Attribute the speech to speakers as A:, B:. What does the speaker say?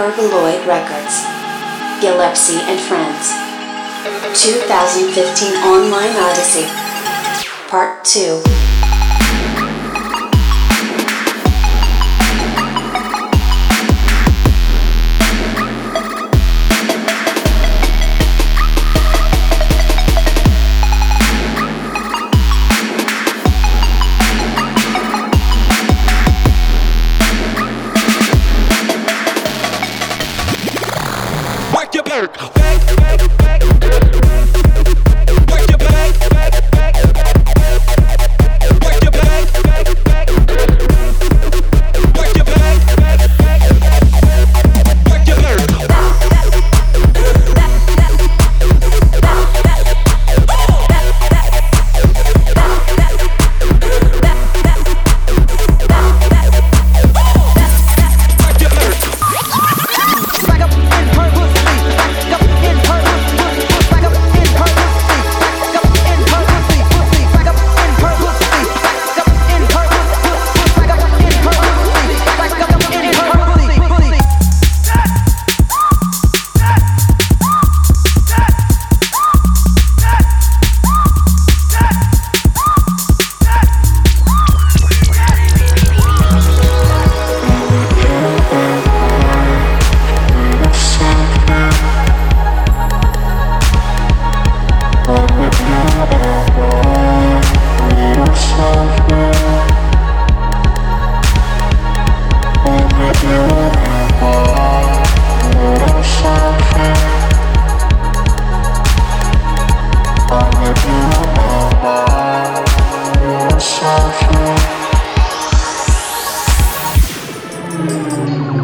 A: Hyperboloid Records. Gillespie and Friends. 2015 Online Odyssey. Part 2. work. Música